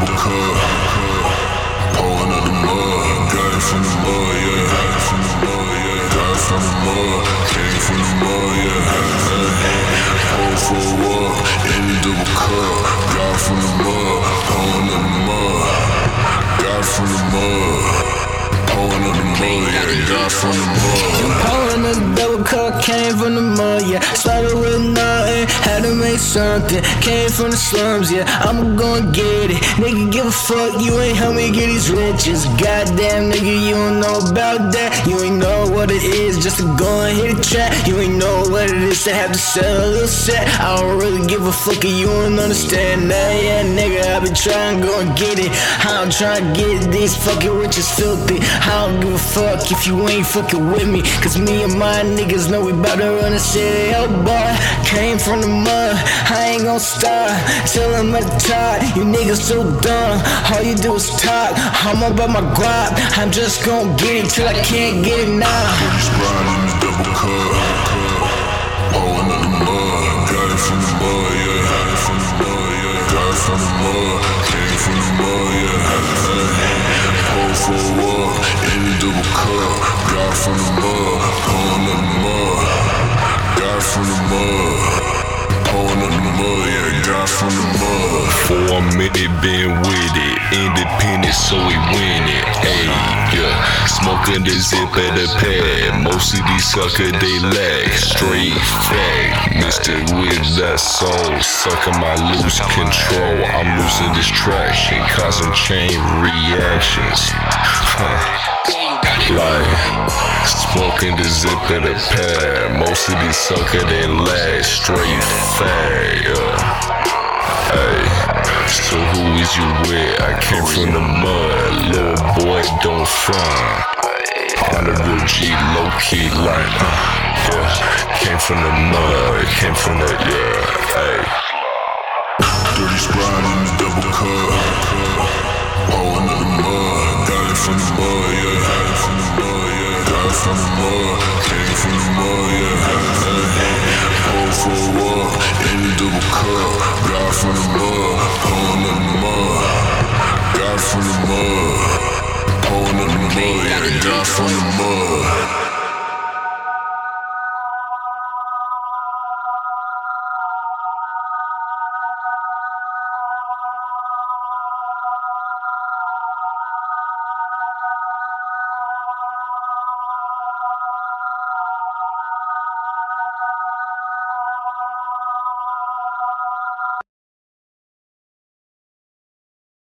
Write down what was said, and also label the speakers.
Speaker 1: with. Pulling the mud, from the mud, yeah. From the mud, came from the mud, yeah. In the double cup. From the mud, pulling the mud. From the mud,
Speaker 2: pulling the mud, yeah. From the mud. Make something. Came from the slums, yeah. I'ma go and get it. Nigga, give a fuck, you ain't help me get these riches. Goddamn, nigga, you don't know about that. You ain't know what it is just to go and hit a track. You ain't know what it is to have to sell a little set. I don't really give a fuck if you don't understand that, yeah, nigga. I been trying to go and get it. I don't try to get these fucking riches filthy. I don't give a fuck if you ain't fucking with me. Cause me and my niggas know we bout to run the city. Oh boy, came from the mud. I ain't gon' stop till I'm at the top. You niggas so dumb. All you do is talk. I'm about my guap. I'm just gon' get it till I can't get it now.
Speaker 1: From the mud, yeah. Pour the from the mud. Up the mud. From the mud. Up the mud, yeah. From the.
Speaker 3: For a minute, been with it. Independent, so we win it. Ayy, yeah. Smoking the zip at the pad. Most of these suckers, they lag. Straight fact. Mister with that soul. Sucking my loose control. I'm losing distraction. Causing chain reactions. Like, smoking the zip at the pad. Most of these suckers, they lag. Straight fact, yeah. You with? I came from the mud, little boy, don't front. I'm the real G, low key, like, uh, yeah. Came from the mud, came from the, yeah, hey.
Speaker 1: Dirty Sprite in the double cup. Pouring up the mud. Got it from the mud, yeah. Got it from the mud, yeah. Got it from the mud. Came from the mud, yeah. Pour for a walk. In the double cup. Got it from the mud. It from the mud.